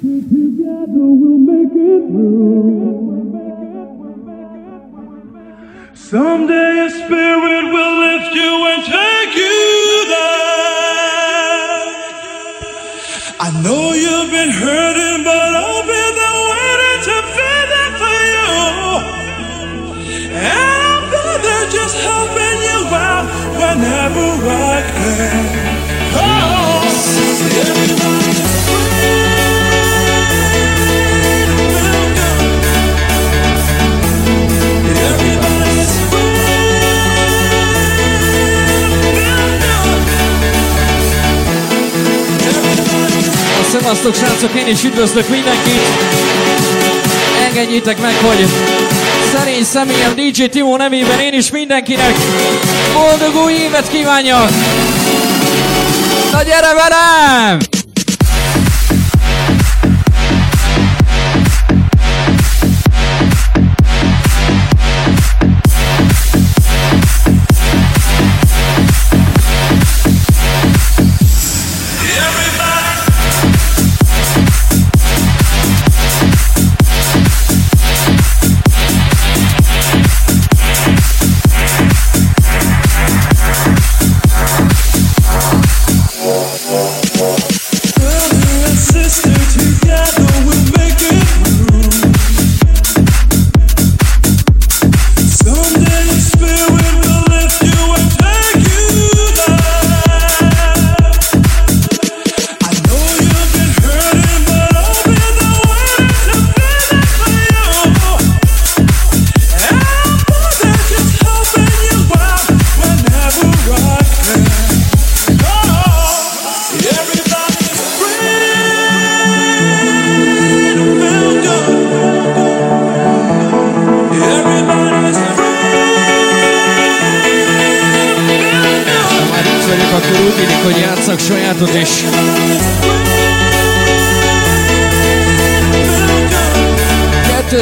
Together we'll make it through. Someday a spirit will Szevasztok srácok, én is üdvözlök mindenkit! Engedjétek meg, hogy szerény személyem DJ Timo nevében én is mindenkinek boldog új évet kívánjak! Na gyere velem!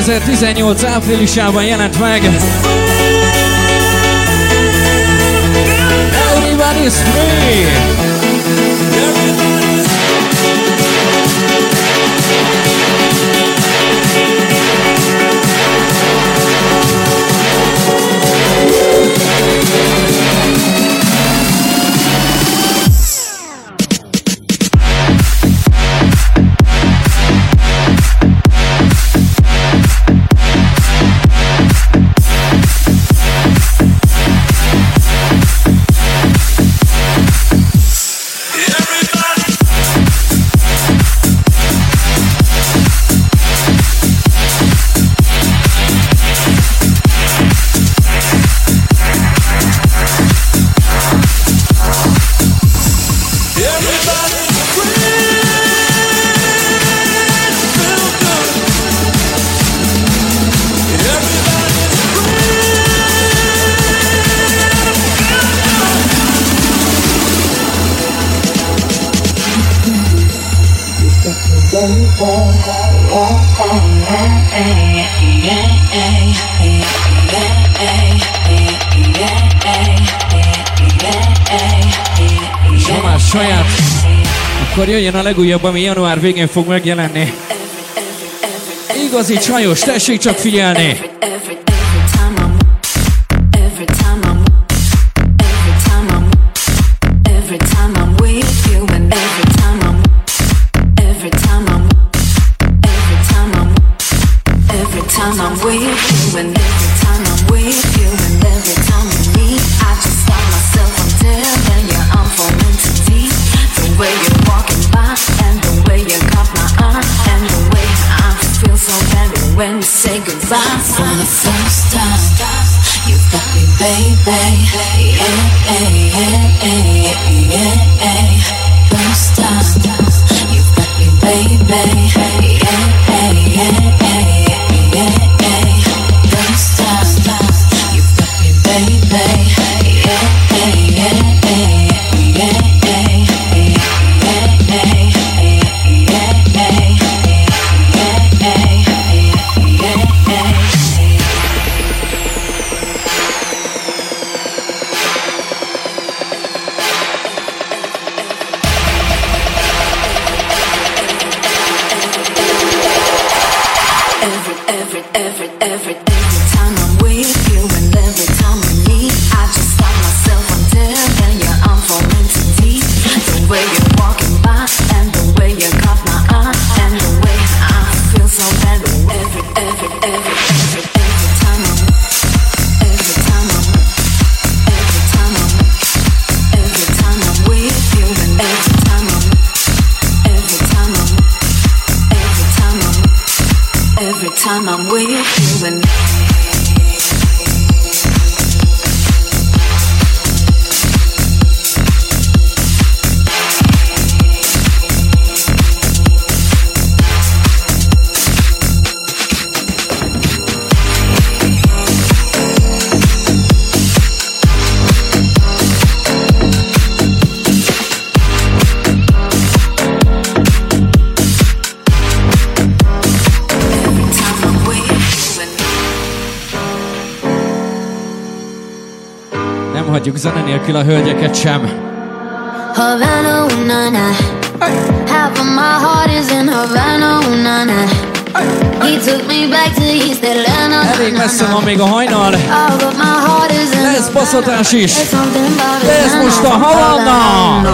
...2018 áprilisában jelent meg. Everybody's free! Legújabb, ami január végén fog megjelenni. Igazi csajos, tessék csak figyelni! hagyjuk zene nélkül a hölgyeket sem. Havana, na na. Half of my heart is in Havana, na na. He took me back to East Atlanta. Elég messze van még a hajnal. Lesz baszatás is. De ez most a Havana.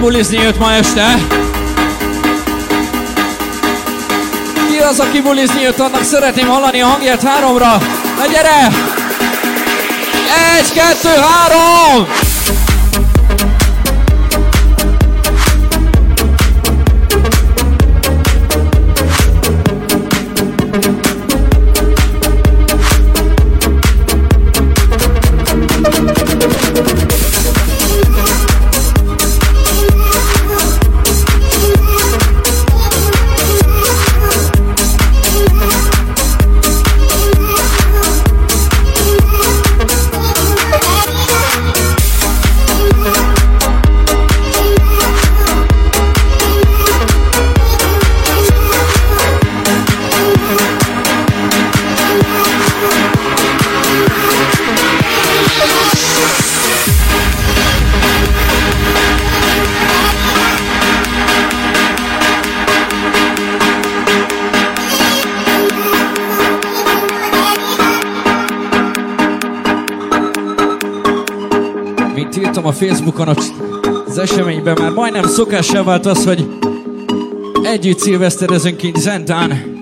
Bulizni jött ma este. Ki az, aki bulizni jött, annak szeretném hallani a hangját háromra. Na gyere! Egy, kettő, három! Megosztom a Facebookon az eseményben, már majdnem szokássá vált az, hogy együtt szilveszterezünk itt Zentán.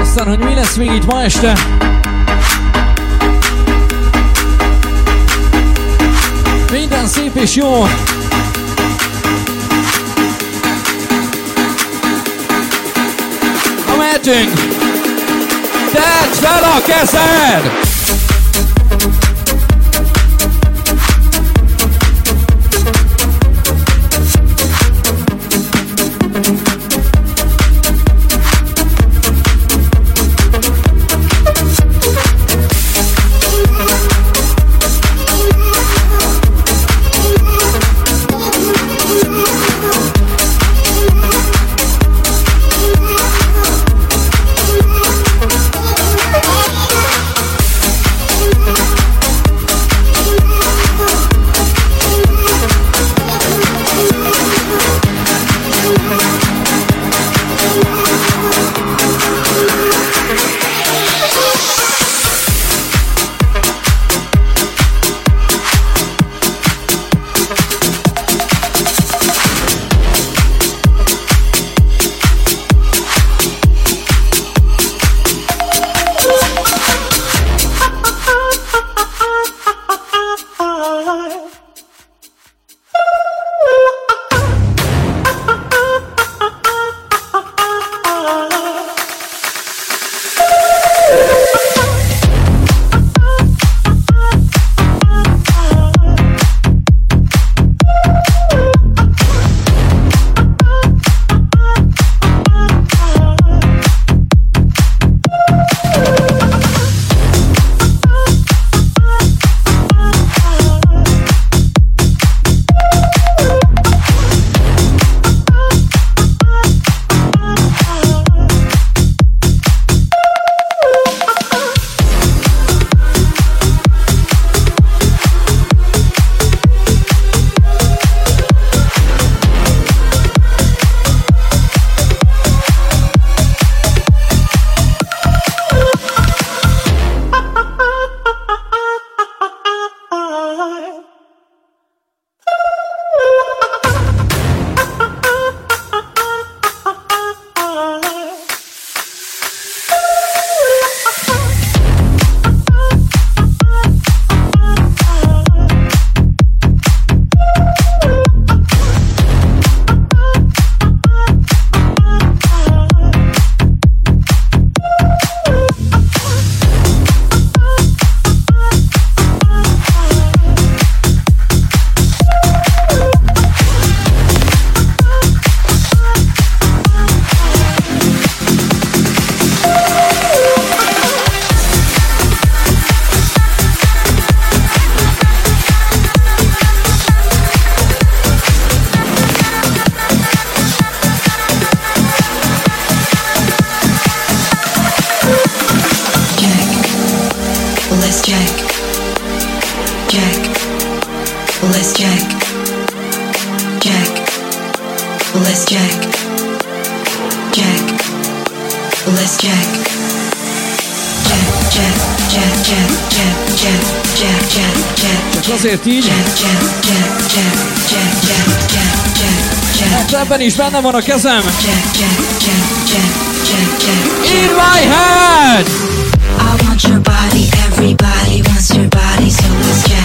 Aztán, hogy mi lesz még itt ma este? 21. Imagine that's fellow Cassad. Tedd fel a kezed! ebben is benne van a kezem. In my head! I want your body, everybody wants your body, so let's check.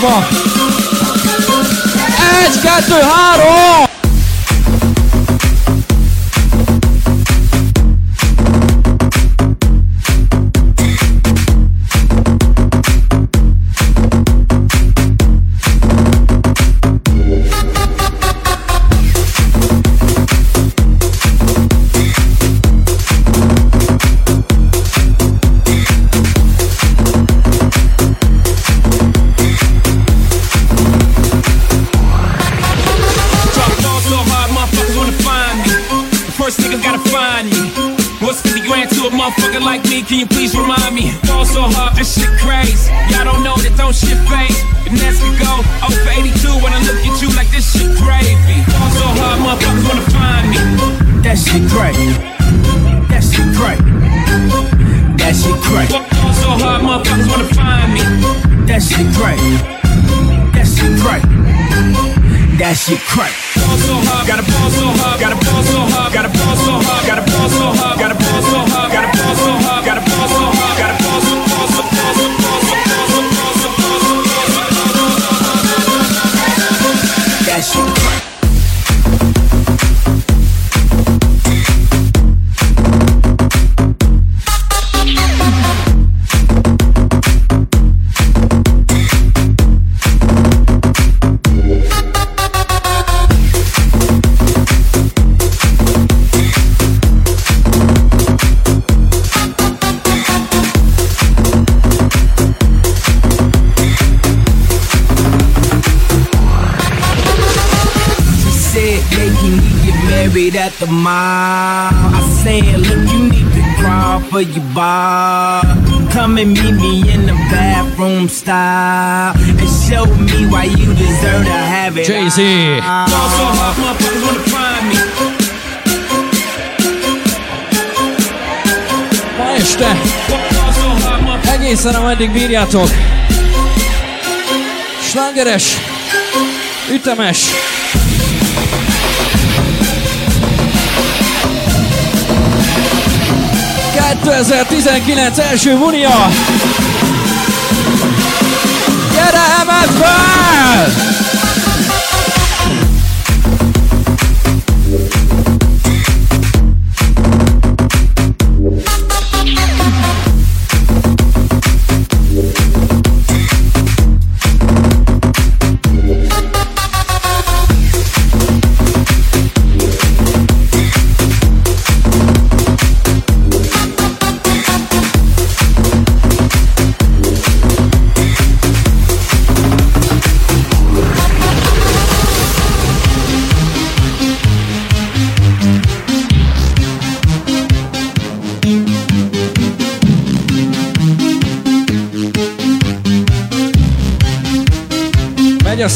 Bonsoir. it at the mall. I said, look, you need to crawl for your bar. Come and meet me in the bathroom style and show me why you deserve to have it. Jay Z. Ma este egészen a meddig bírjátok. Slágeres, ütemes, 2019 első bunia! Gyere, emeld fel!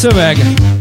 szöveg.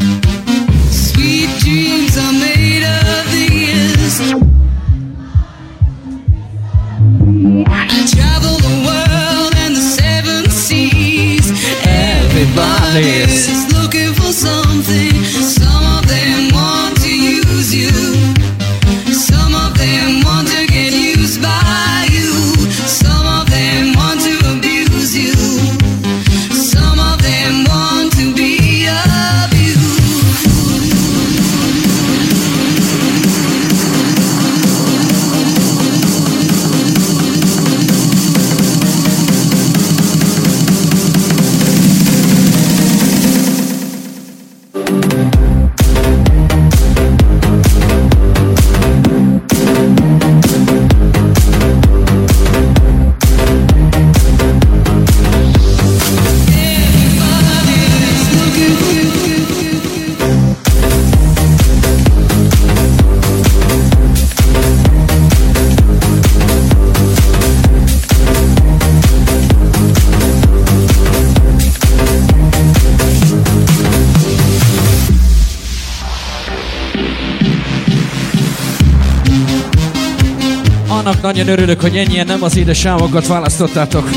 Nagyon örülök, hogy ennyien nem az édes álmokat választottátok.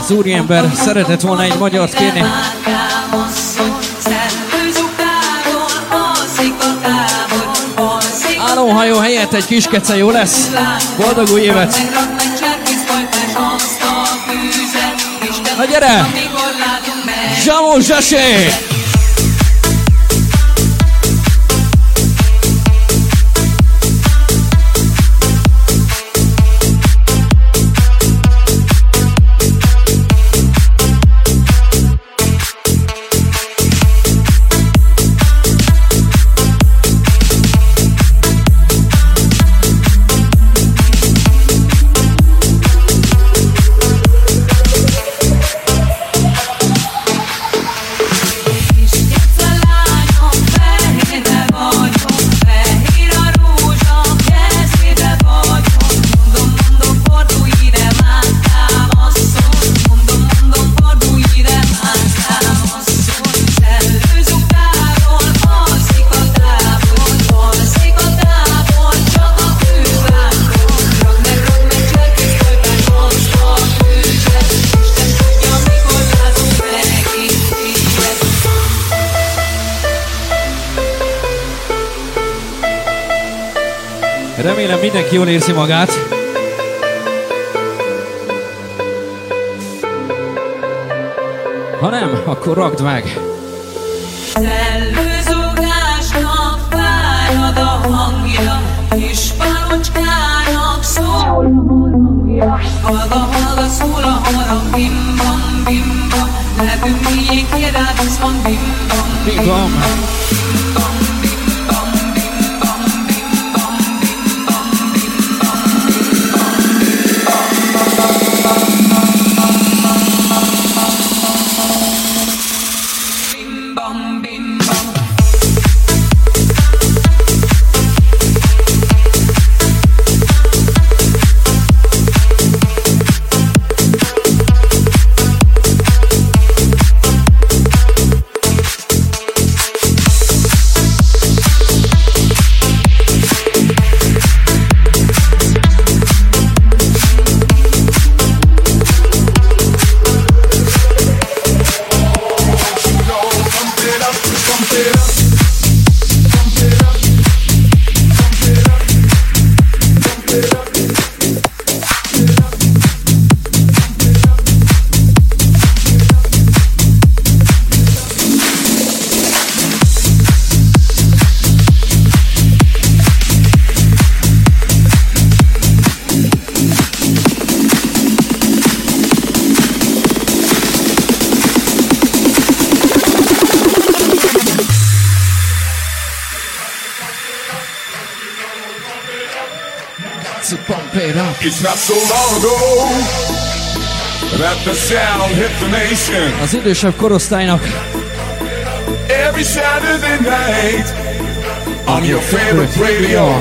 Az úriember szeretett volna egy magyart kérni. Állóhajó helyett egy kis kece jó lesz. Boldog új évet! Na gyere! Zsamó Zsasé! Mindenki jól érzi magát. Ha nem, akkor rakd meg. Szellőzugásnak fájad a hangja, kis palocskának szól a harangja. Halga, halga szól a harang, bim bam, bim bam. Lehetünk mi jégkérád, ez van bim bam, Bim bam. So long ago that the sound hit the nation. Az idősebb korosztálynak Every Saturday night on your favorite radio.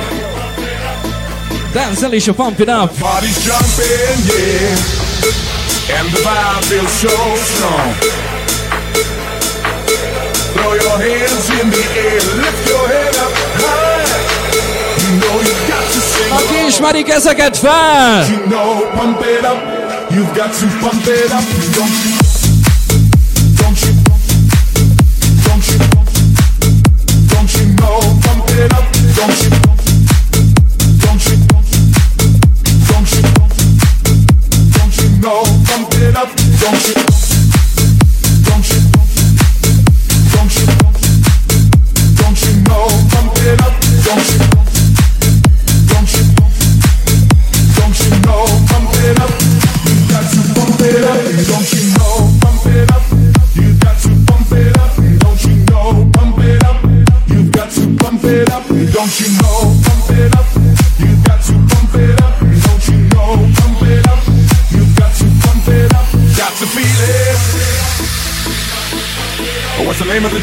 Denzel és a Pump It Up. Party's jumping, yeah, and the vibe feels so strong. Throw your hands in the air, lift your head up high. You know you got Aki ismerik ezeket fel! You know, pump it up. You've got to pump it up. Don't?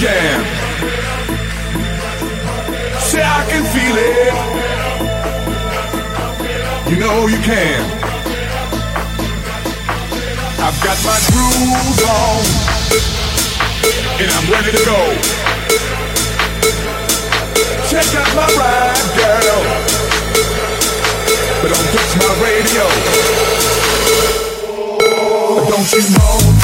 jam. Say I can feel it. You know you can. I've got my groove on, and I'm ready to go. Check out my ride, girl, but don't touch my radio. Don't you know?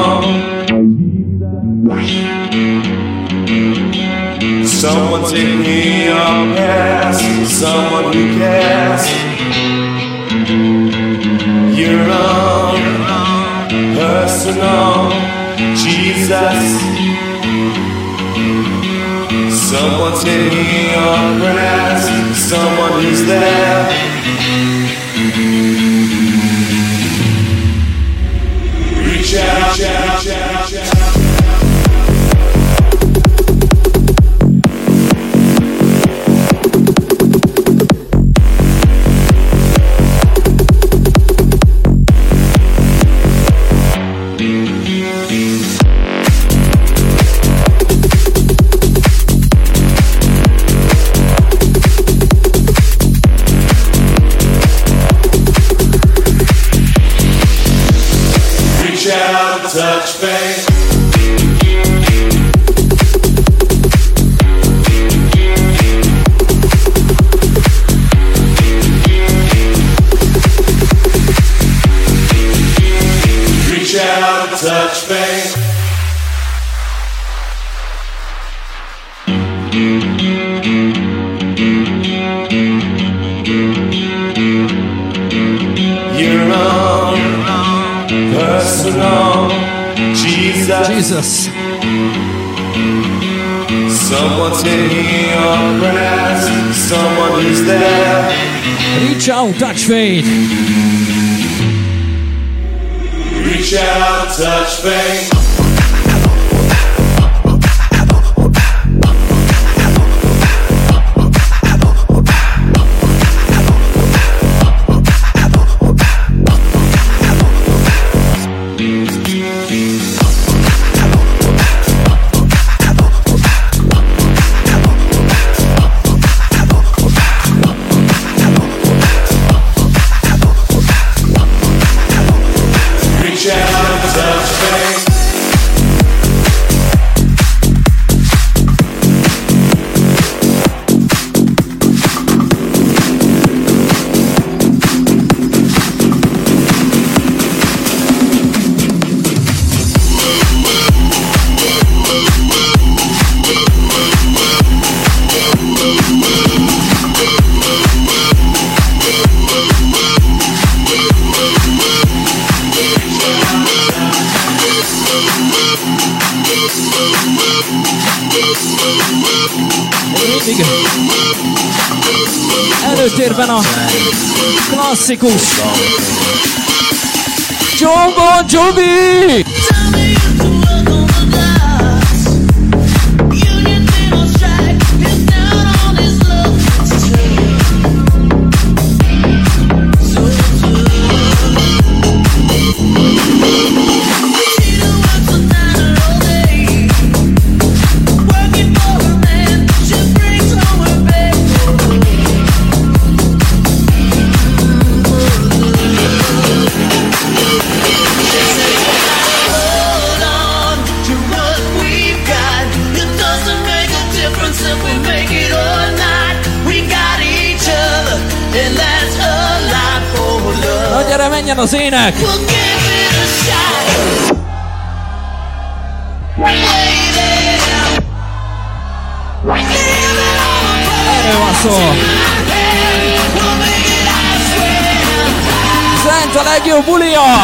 Someone take me up past someone who cares. Your own personal Jesus. Someone take me up past someone who's there. Reach out. Reach out. Reach out, touch faith. 不利啊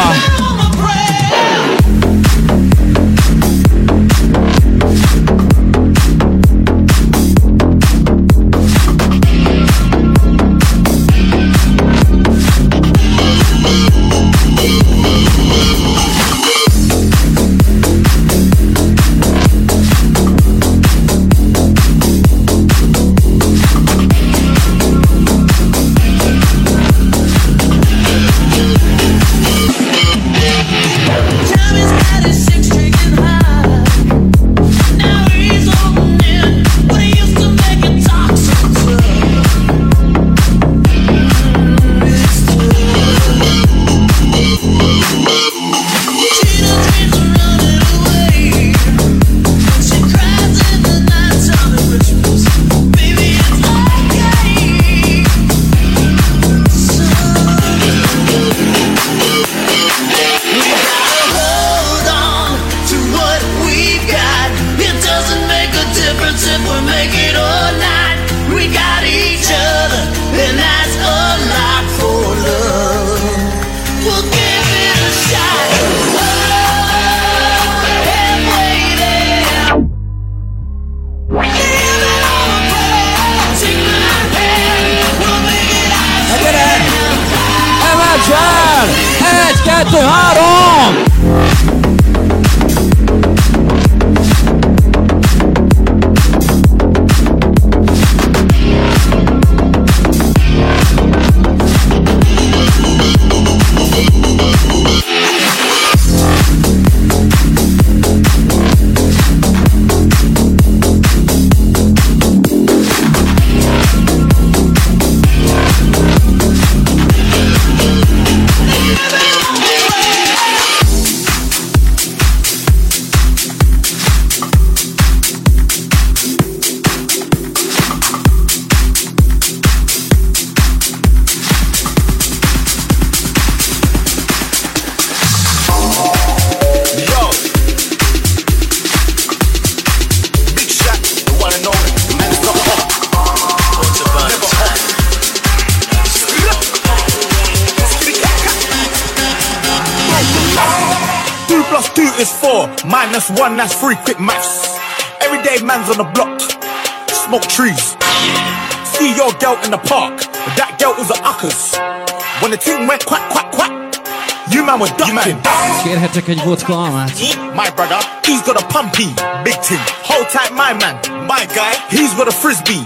Kérhetek egy vodka almát? My brother, he's got a pumpy, big thing. Hold tight, my man, my guy, he's got a frisbee.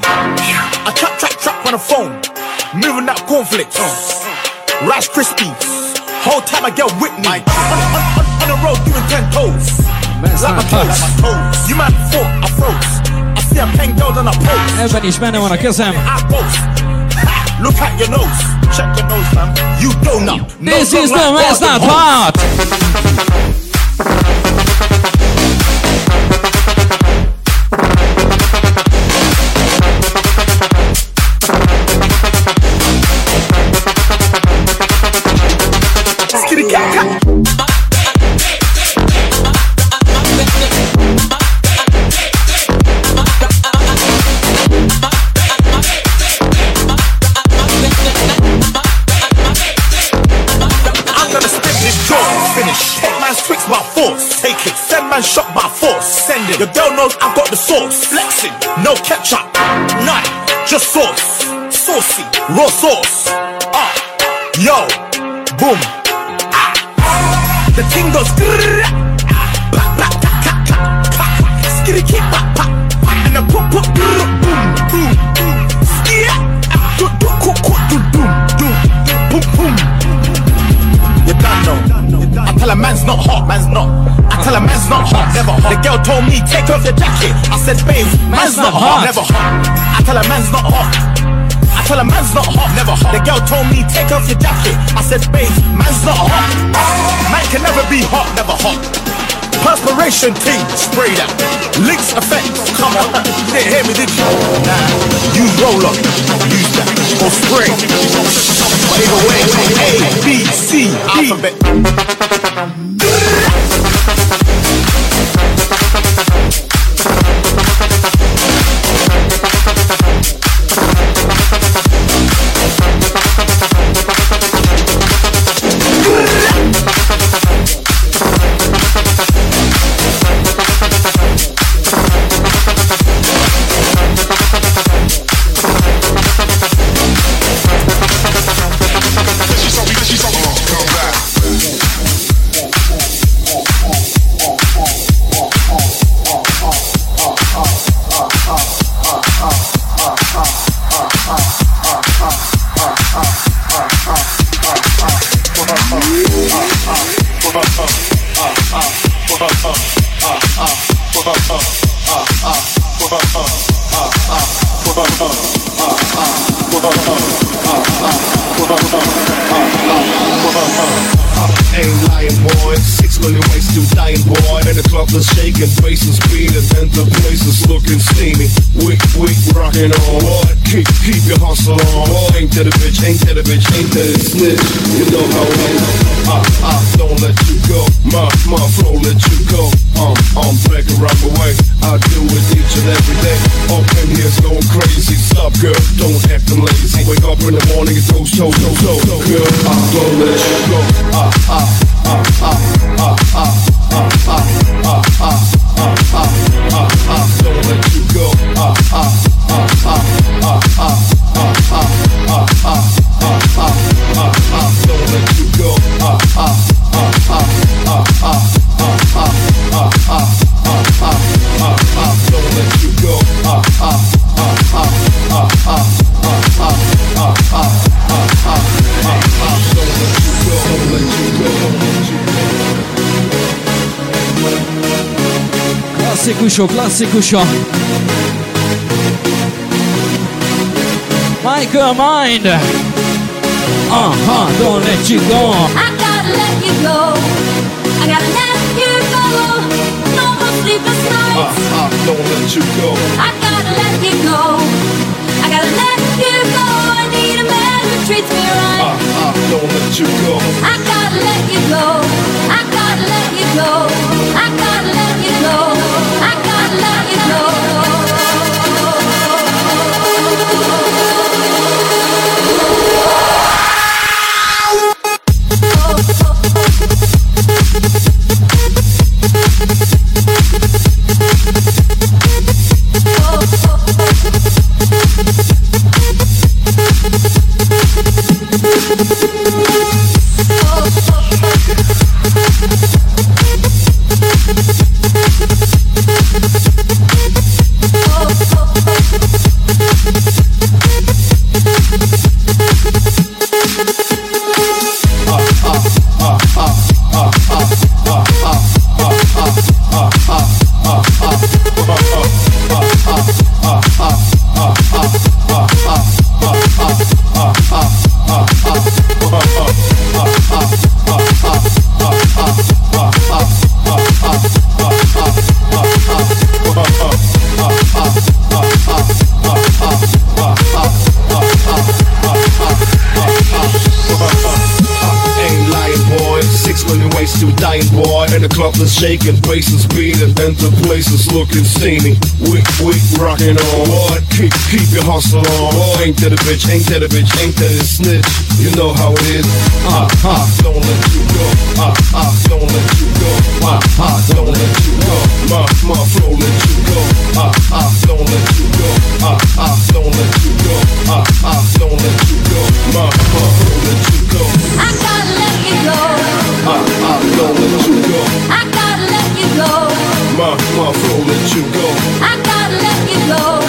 I trap, trap, trap on the phone, moving that cornflakes, Rice Krispies. Hold tight, I get with me. On, on, on, on the road doing ten toes, Man's like my not toes. You man thought I froze. I see a pen girls on a pose. Ebben is benne van a kezem. I boast. Ha, Look at your nose, check your nose, fam. You donut. This Nose is look the like Man's yo, boom. Ah. The thing goes skitty keep pa, pa, pa, and then put put boom boom boom. Skia, do do cook cook do doom doom boom boom. You done know. I tell a man's not hot, man's not. I tell a man's not hot, never hot. The girl told me take off your jacket. I said, babe, man's, not, hot, never hot. I tell a man's not hot. I tell a man's not hot, never hot. The girl told me take off your jacket. I said, babe, man's not hot. Man can never be hot, never hot. Perspiration team, spray that. Lynx effect, come on. You didn't hear me, did you? Nah, use roll up, use that. Or spray. Either way, A, B, C, alphabet. Klasszikusok, klasszikusok. Michael Mind. Uh-huh, don't let you go. I gotta let you go. I gotta let you go. No more sleepless Ah, nights. ah, don't let you go. I gotta let you go. I gotta let you go. I need a man who treats me right. Ah, ah, don't let you go. I gotta let you go. Shaking, bass is beating, enter places looking steamy. Weak, weak, rocking on. What? Keep, keep your hustle on. Oh, ain't that a bitch? Ain't that a bitch? Ain't that a snitch? You know how it is. Ah, ah, don't let you go. Ah, ah, don't let you go. Ah, ah, don't let you go. My, my flow let you go. Ah, ah, don't let you go. Ah, ah, don't let you go. Ah, ah, don't let you go. My, my flow let you go. I gotta let you go. Ah, ah, don't let you go. I you go. My, let you go. I gotta let you go.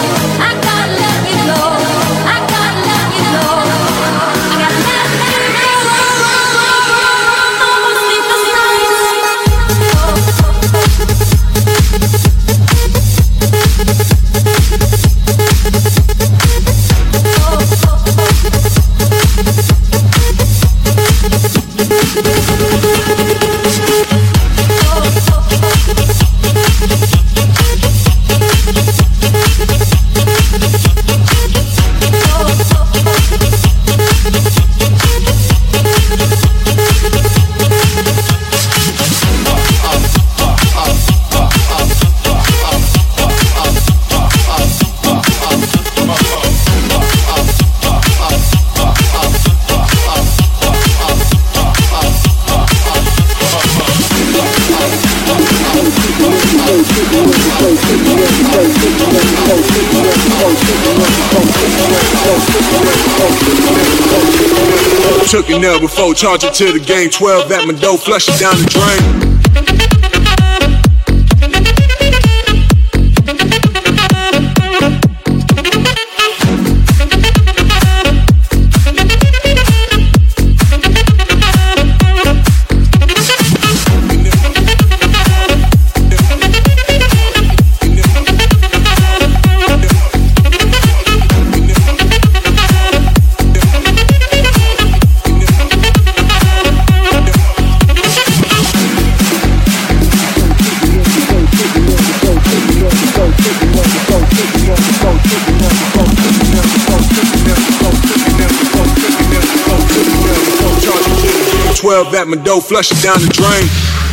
Took it now before charge it to the game. 12 at my door, flush it down the drain. The game. 12 at my door, flush it down the drain.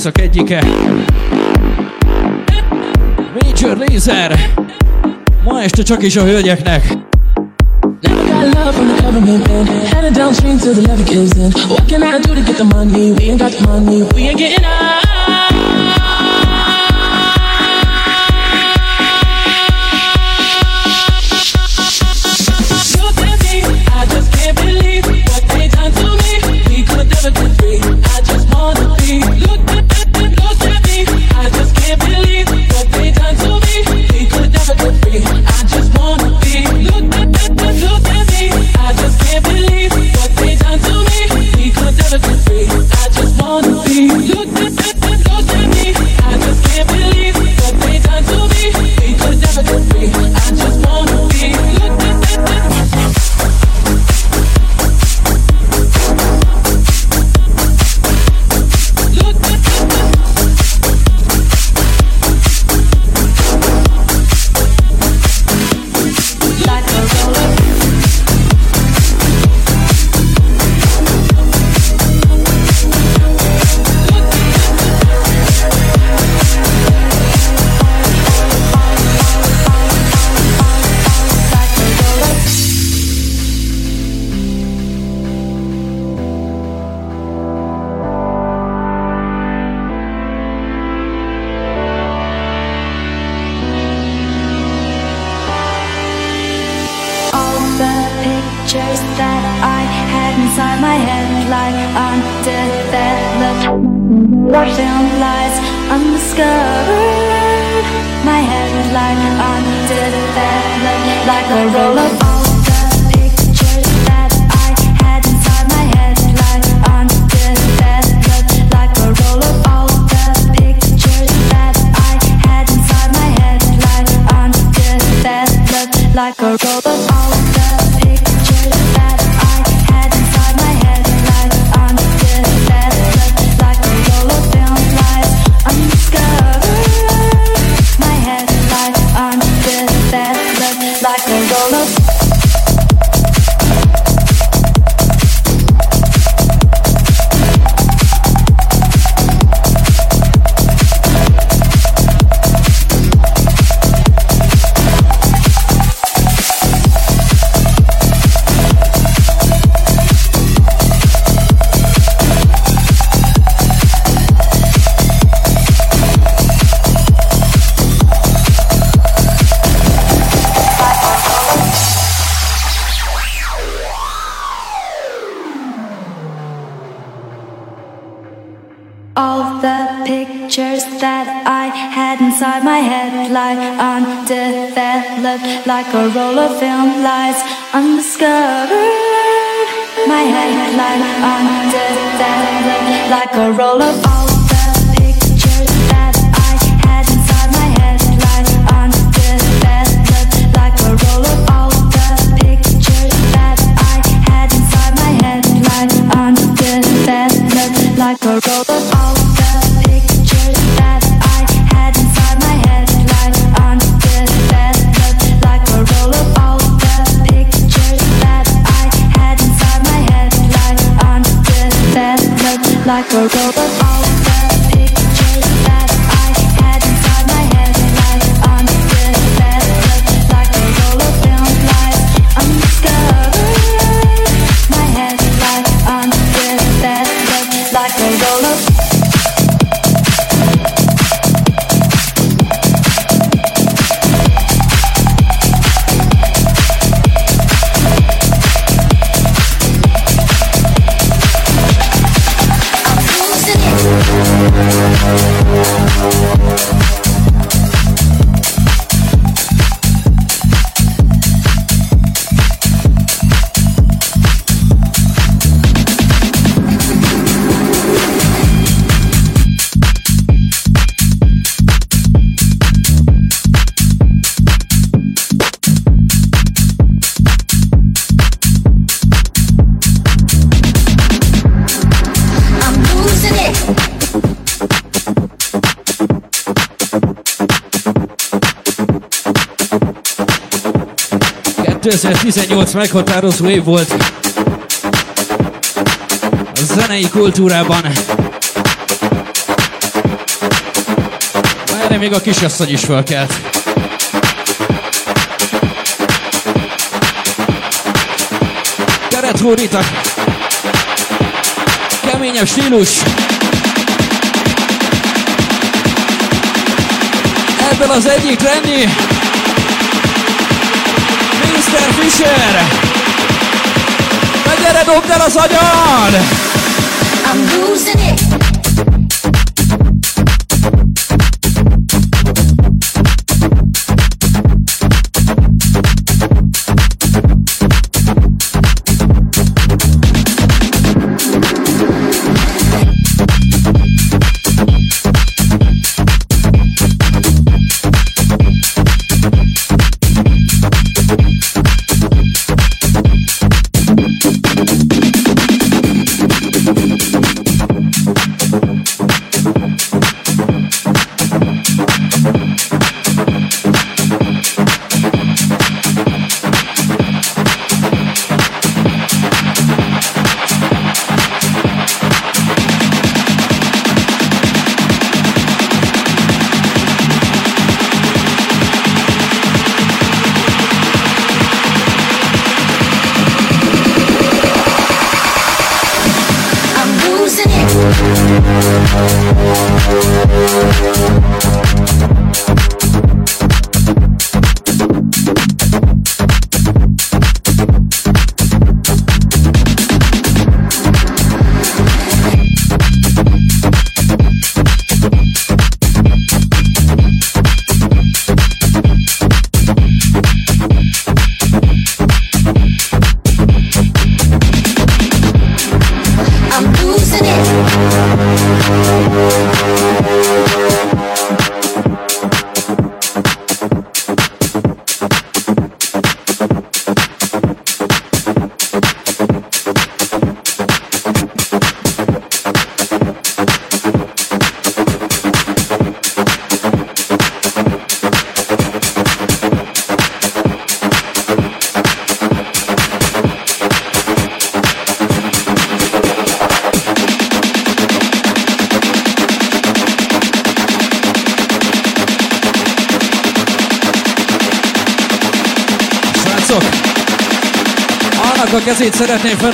zenészek egyike. Major Laser. Ma este csak is a hölgyeknek. Love from the government and headed downstream till the levy gives. What can I do to get the money? We ain't got the money, we ain't getting out. 2018 meghatározó év volt a zenei kultúrában. Erre még a kisasszony is fölkelt. Keret hódítak. Keményebb stílus. Ebből az egyik lenni. Mr. Fisher! Na gyere, dobd el az agyad! I'm losing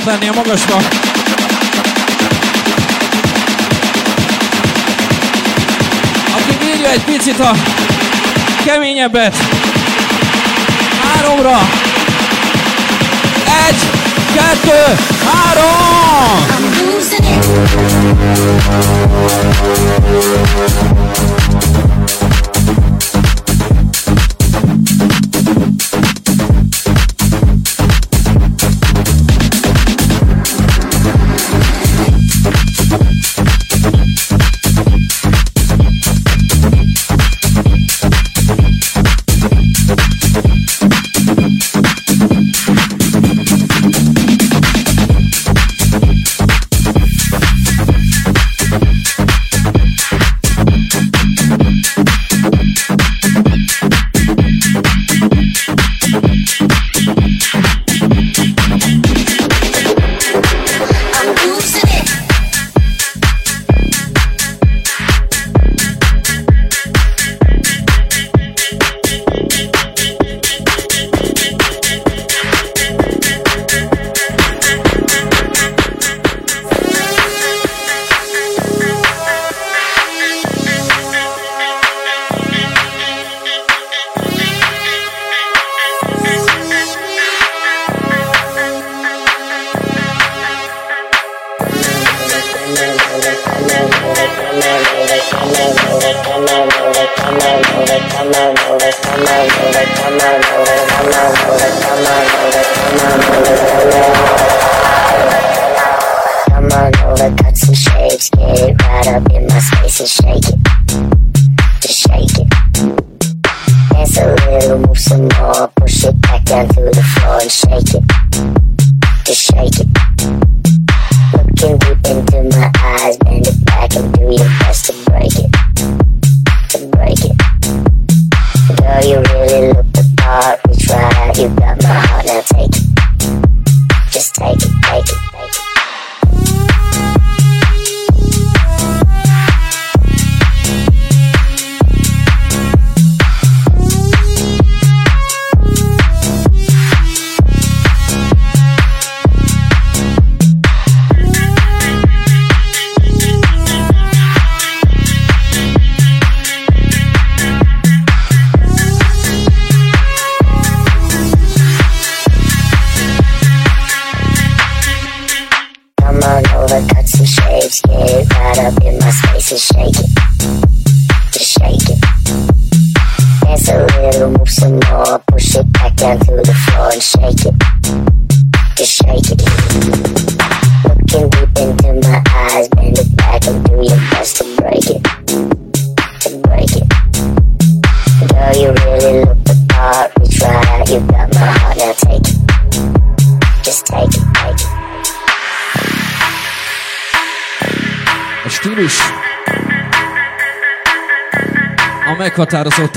lenni a magasba. Aki bírja egy picit a keményebbet, háromra, egy, kettő, három! I'm losing it.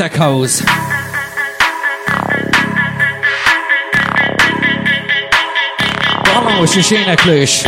Tech House. Vallamos és éneklős.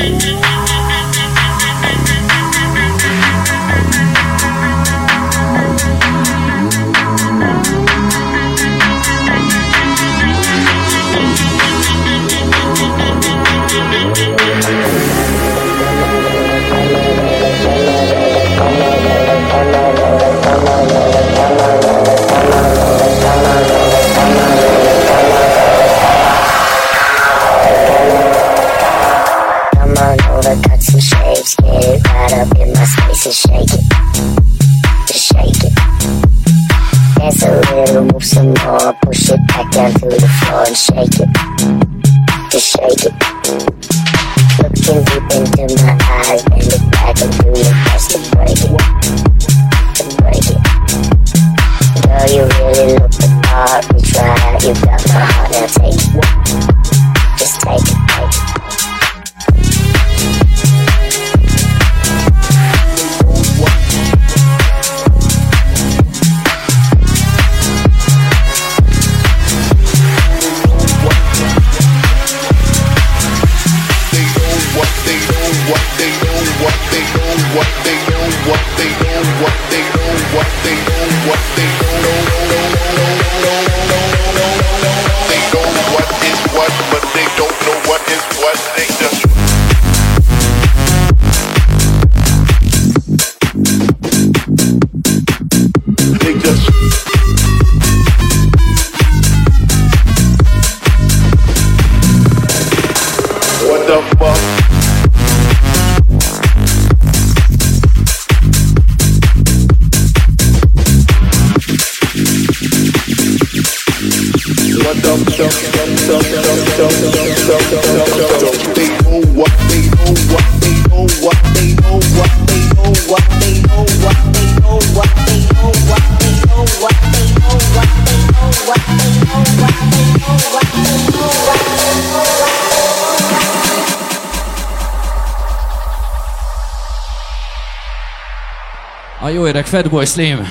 jak Fatboy Slim.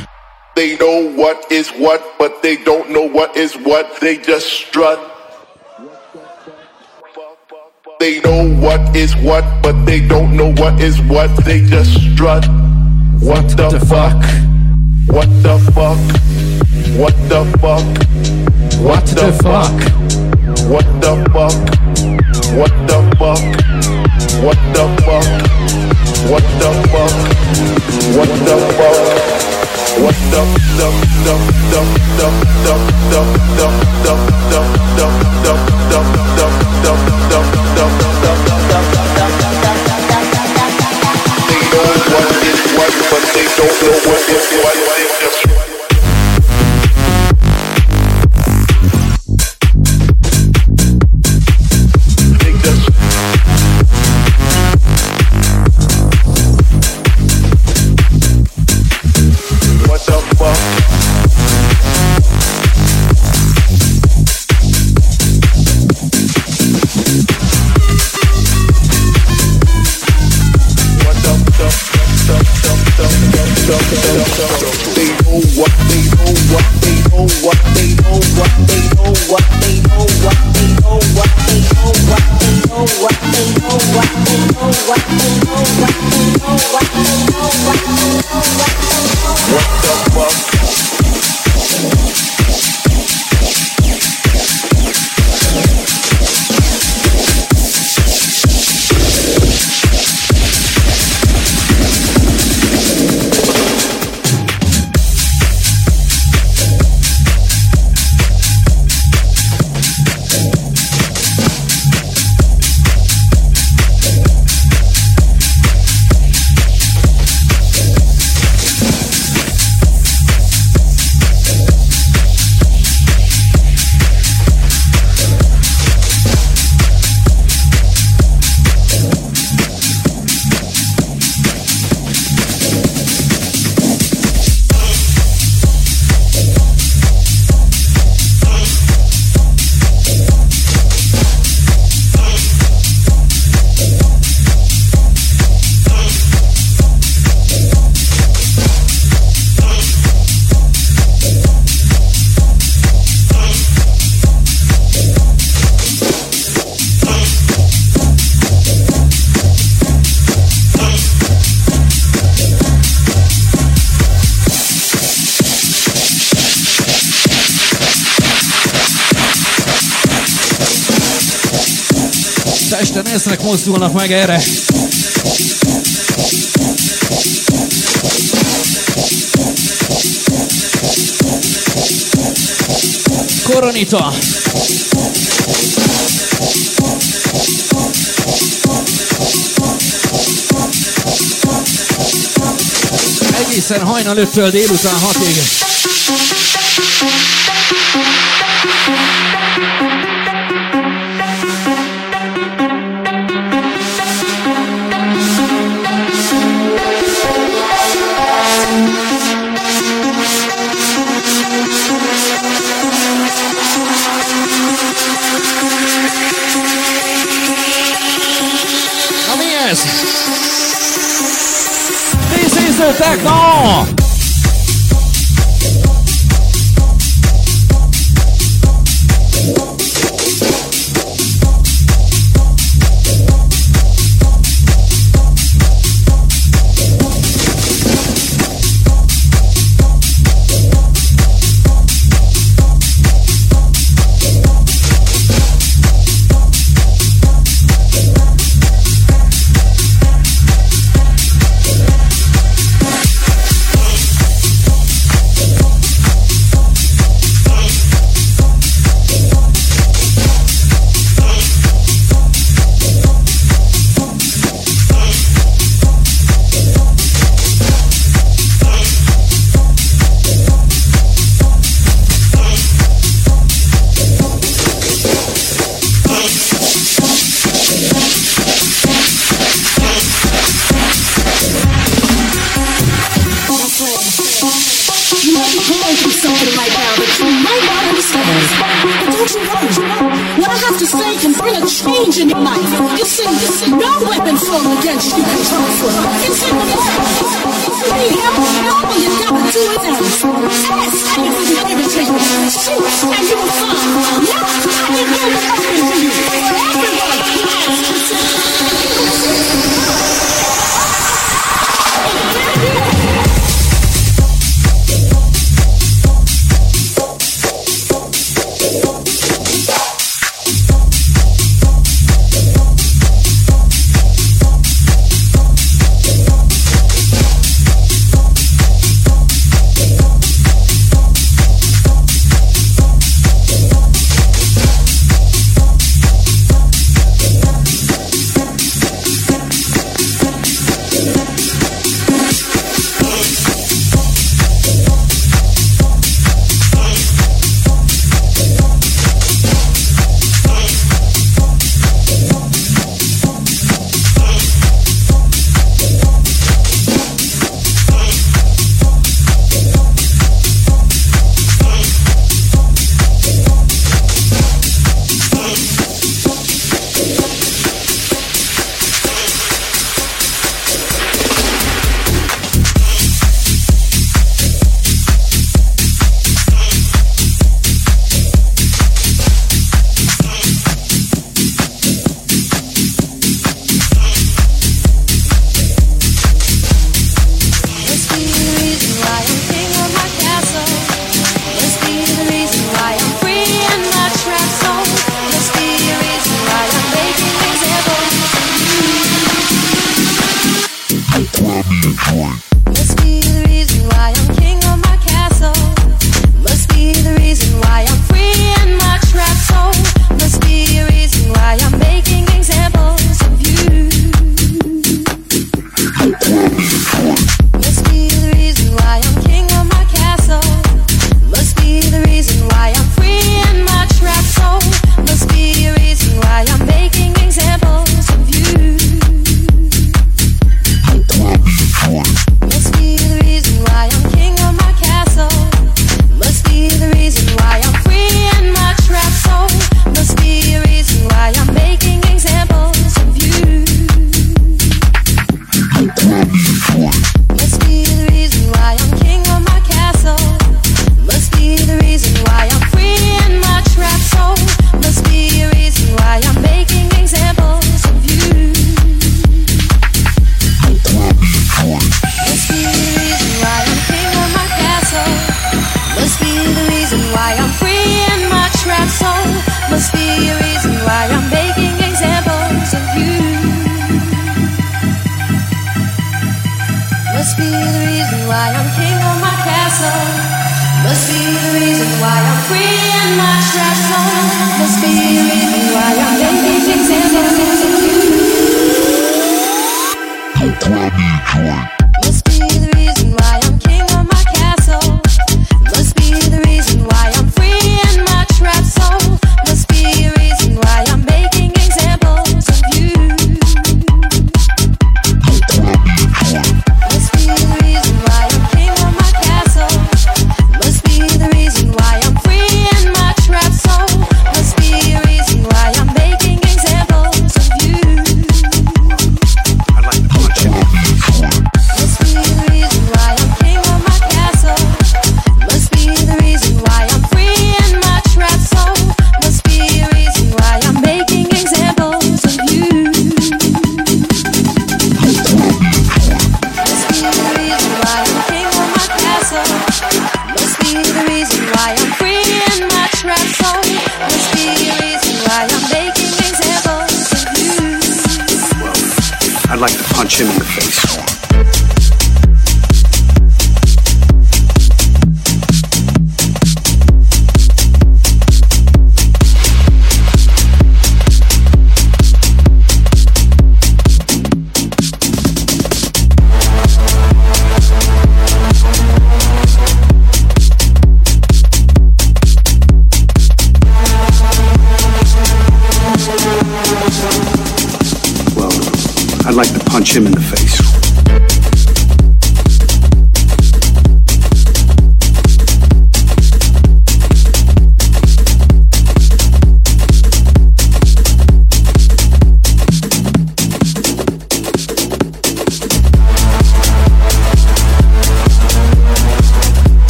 They know what is what, but they don't know what is what. They just strut. They know what is what, but they don't know what is what. They just strut. What, the, the fuck? fuck? What the fuck? What the fuck? What, what the, fuck? fuck? What the fuck? What the fuck? What the fuck? What the fuck? What the fuck? What the the the the the the the the the the the the the the the the the what is what, but they don't know what is what. szólalnak meg erre. Koronita. Egészen hajnal 5-től délután 6-ig. mistaken, bring a change in your life. This is this. No weapon formed against you can prosper. It's in the see, We have all you gotta do is ask. Ask, you will be able to take and you will find. Now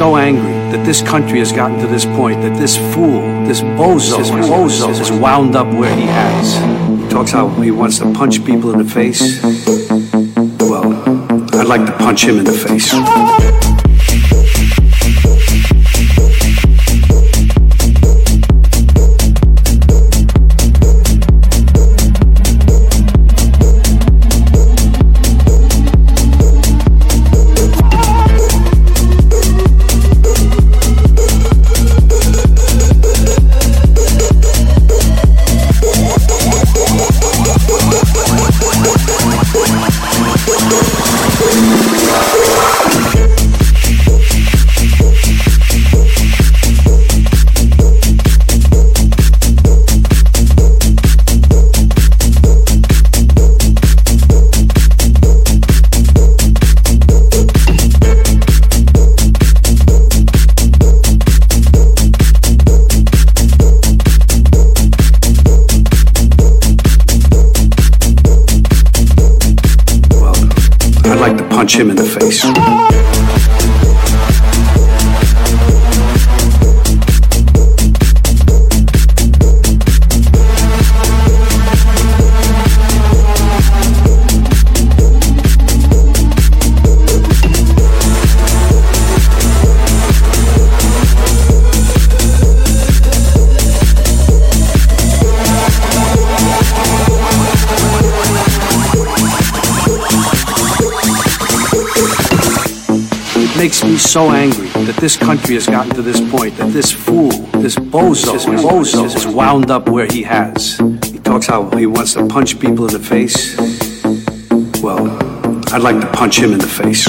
so angry that this country has gotten to this point, that this fool, this bozo, this bozo has wound up where he has. He talks how he wants to punch people in the face. Well, I'd like to punch him in the face. punch him in the face. makes me so angry that this country has gotten to this point, that this fool, this bozo, this bozo is wound up where he has. He talks how he wants to punch people in the face. Well, I'd like to punch him in the face.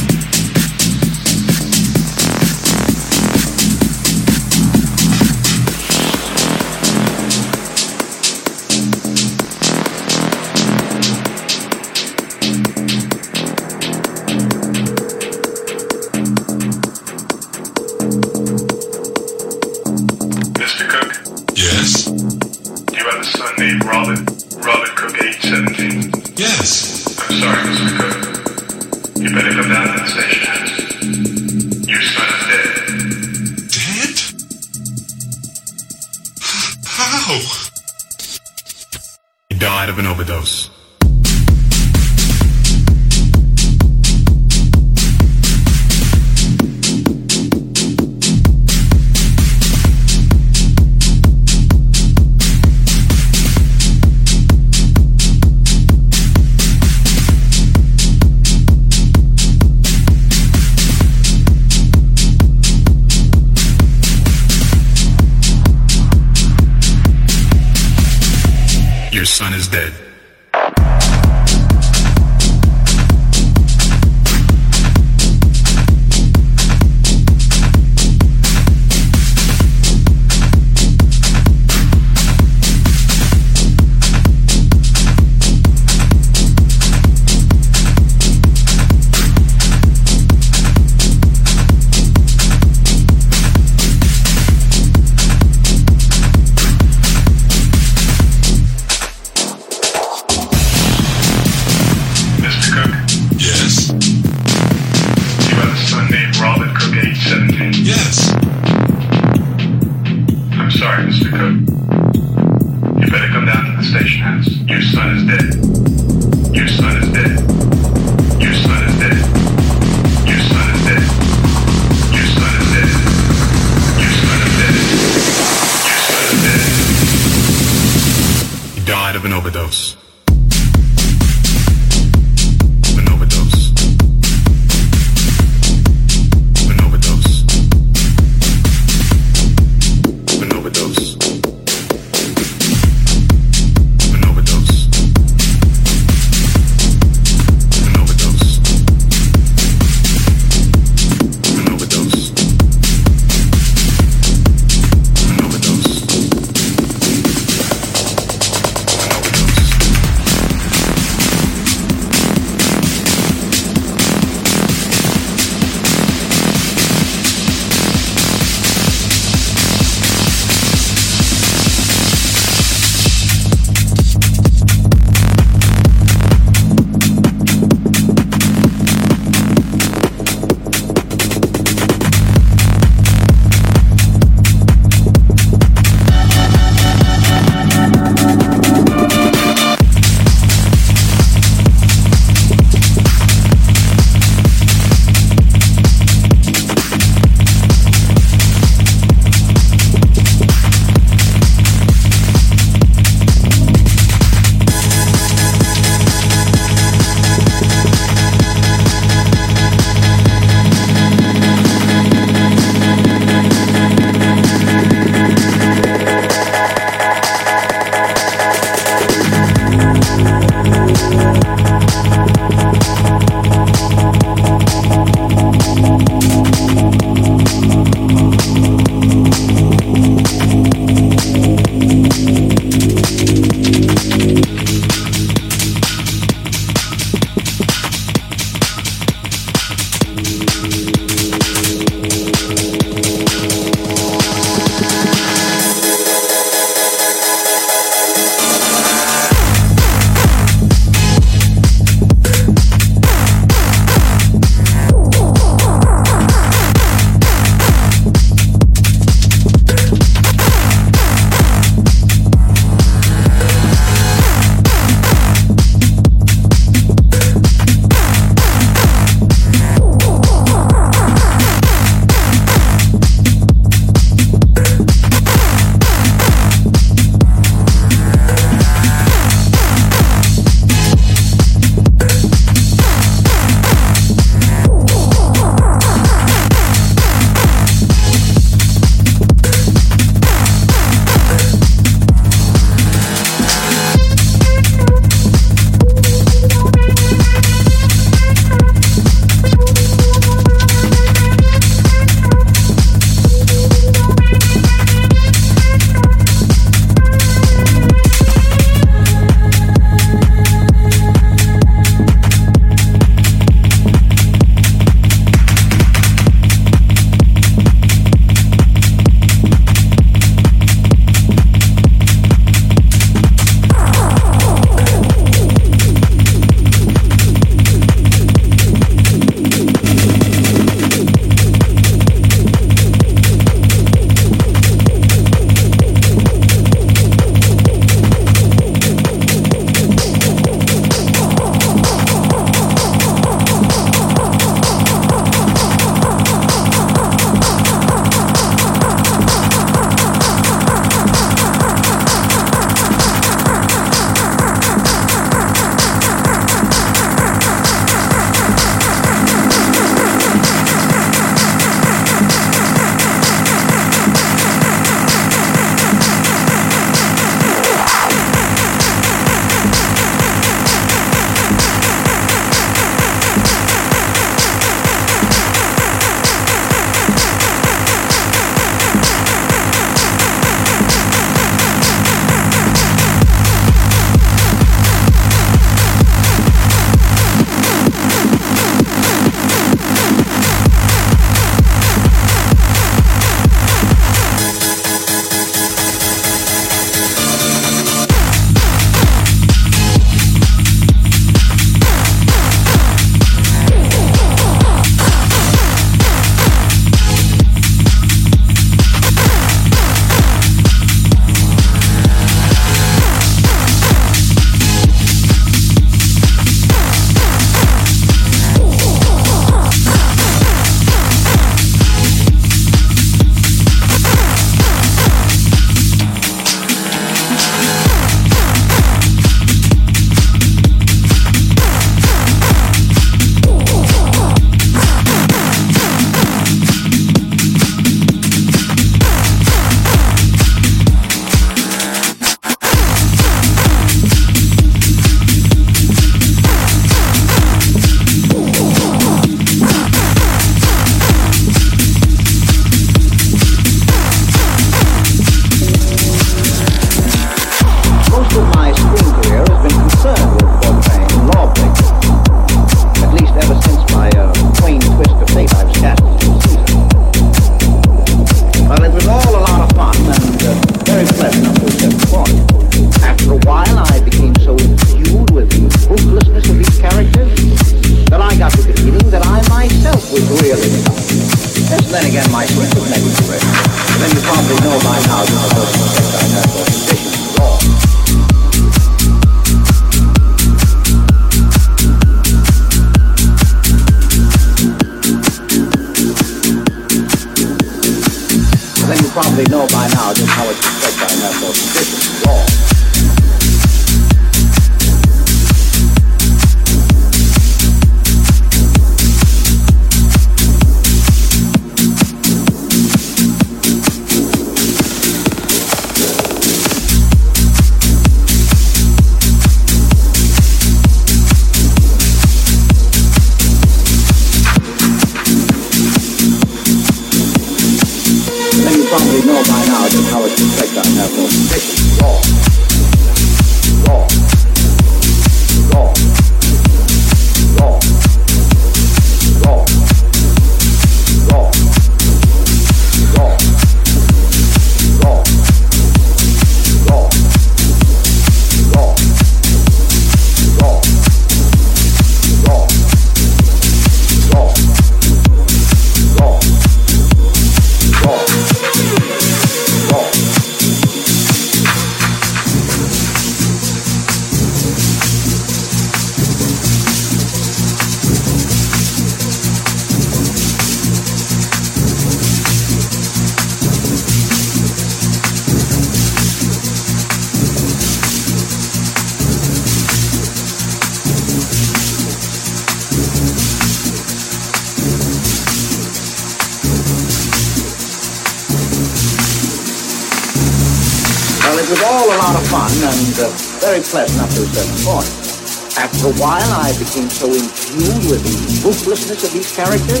Became so imbued with the ruthlessness of these characters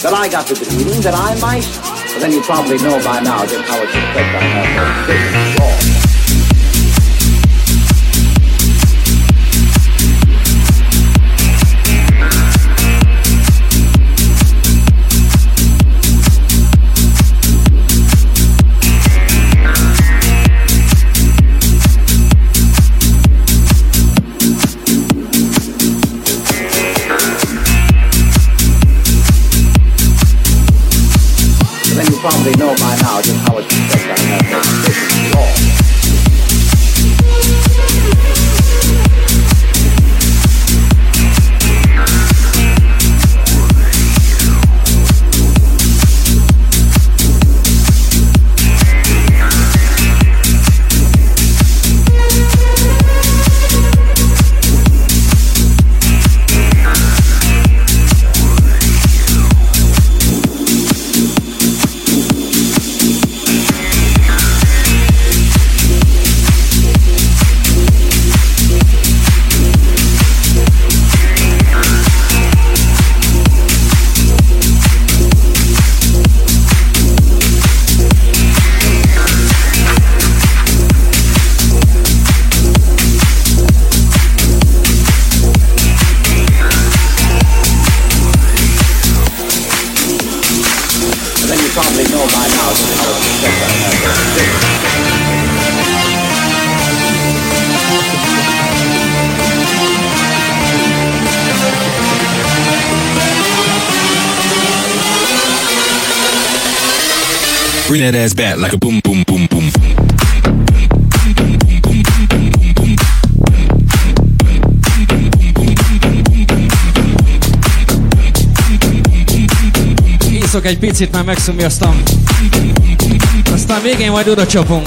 that I got to believing that I might. Well, then you probably know by now just how it's affect have those that ass back like a boom, boom, boom, boom. Iszok egy picit, már megszomjaztam. Aztán végén majd oda csapunk.